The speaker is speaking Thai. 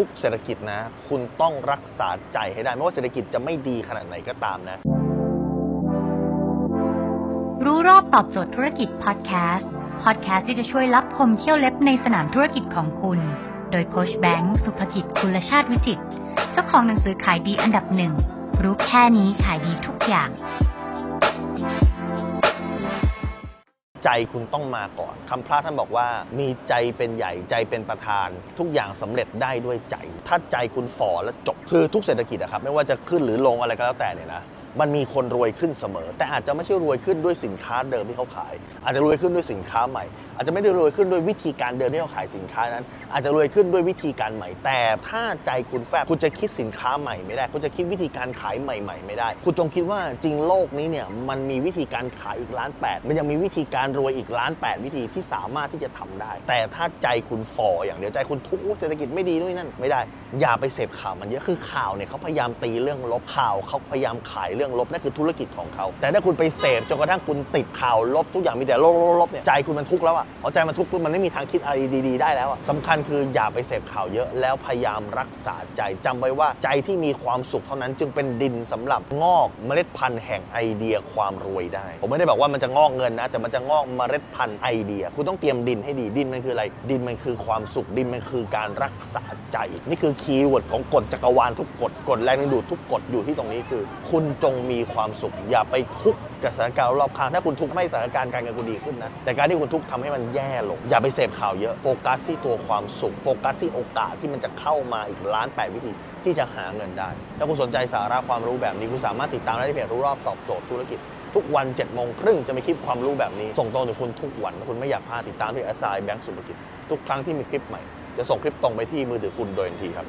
ทุกเศรษฐกิจนะ คุณต้องรักษาใจให้ได้ไม่ว่าเศรษฐกิจจะไม่ดีขนาดไหนก็ตามนะ รู้รอบตอบโจทย์ธุรกิจพอดแคสต์พอดแคสต์ที่จะช่วยรับพมเที่ยวเล็บในสนามธุรกิจของคุณ โดยโคชแบงค์สุภกิจคุลชาติวิจิตเจ้าของหนังสือขายดีอันดับหนึ่งรู้แค่นี้ขายดีทุกอย่าง ใจคุณต้องมาก่อนคำพระท่านบอกว่า มีใจเป็นใหญ่ใจเป็นประธาน ทุกอย่างสำเร็จได้ด้วยใจ ถ้าใจคุณฝ่อแล้วจบคือทุกเศรษฐกิจอะครับ ไม่ว่าจะขึ้นหรือลงอะไรก็แล้วแต่เนี่ยนะ มันมีคนรวยขึ้นเสมอ แต่อาจจะไม่ใช่รวยขึ้นด้วยสินค้าเดิมที่เขาขาย อาจจะรวยขึ้นด้วยสินค้าใหม่ อาจจะไม่ได้รวยขึ้นด้วยวิธีการเดิมที่เขาขายสินค้านั้น อาจจะรวยขึ้นด้วยวิธีการใหม่ แต่ถ้าใจคุณแฟบคุณจะคิดสินค้าใหม่ไม่ได้ คุณจะคิดวิธีการขายใหม่ ๆ ไม่ได้ คุณจงคิดว่าจริงโลกนี้เนี่ยมันมีวิธีการขายอีกล้านแปดมันยังมีวิธีการรวยอีกล้านแปดวิธีที่สามารถที่จะทำได้ แต่ถ้าใจคุณฝ่ออย่างเดียวใจคุณทุกเศรษฐกิจไม่ดีด้วยนั่นไม่ได้ อย่าไปเสพข่าวมันเยอะคือข่าวเนี่ยเขาพยายามตีเรื่องลบข่าวเขาพยายามขายเรื่องลบนั่นคือธุรกิจของเขา แต่ถ้าคุณไปเสพจนกระทั่งคุณติดข่าวลบทุกอย่างมีแต่ลบลบๆเนี่ยใจคุณมันทุกข์แล้วอะพอใจมันทุกข์ปุ๊บมันไม่มีทางคิดอะไรดีๆได้แล้วอะสำคัญคืออย่าไปเสพข่าวเยอะแล้วพยายามรักษาใจจำไว้ว่าใจที่มีความสุขเท่านั้นจึงเป็นดินสำหรับงอกเมล็ดพันธุ์แห่งไอเดียความรวยได้ ผมไม่ได้บอกว่ามันจะงอกเงินนะ แต่มันจะงอกเมล็ดพันธุ์ไอเดีย คุณต้องเตรียมดินให้ดีดินมันคืออะไร ดินมันคือความสุขดินมันคือการรักษาใจ นี่คือ keyword ของกฎจักรวาลทุกกฎกฎแรงดึงดูดทุกกฎอยู่ที่ตรงนี้คือ คุณจงมีความสุข อย่าไปทุกข์กับสถานการณ์รอบข้างถ้าคุณทุกข์ไม่สถานการณ์การเงินคุณดีขึ้นนะแต่การที่คุณทุกข์ทำให้มันแย่ลง อย่าไปเสพข่าวเยอะโฟกัสที่ตัวความสุขโฟกัสที่โอกาสที่มันจะเข้ามาอีกล้านแปดวิธีที่จะหาเงินได้ถ้าคุณสนใจสาระความรู้แบบนี้คุณสามารถติดตามได้ที่เพจรู้รอบตอบโจทย์ธุรกิจทุกวันเจ็ดโมงครึ่งจะมีคลิปความรู้แบบนี้ ส่งตรงถึงคุณทุกวันถ้าคุณไม่อยากพลาดติดตามที่ a s i แบงก์สุภกิจ ทุกครั้งที่มีคลิปใหม่ จะส่งคลิปตรงไปที่มือถือคุณโดยทันทีครับ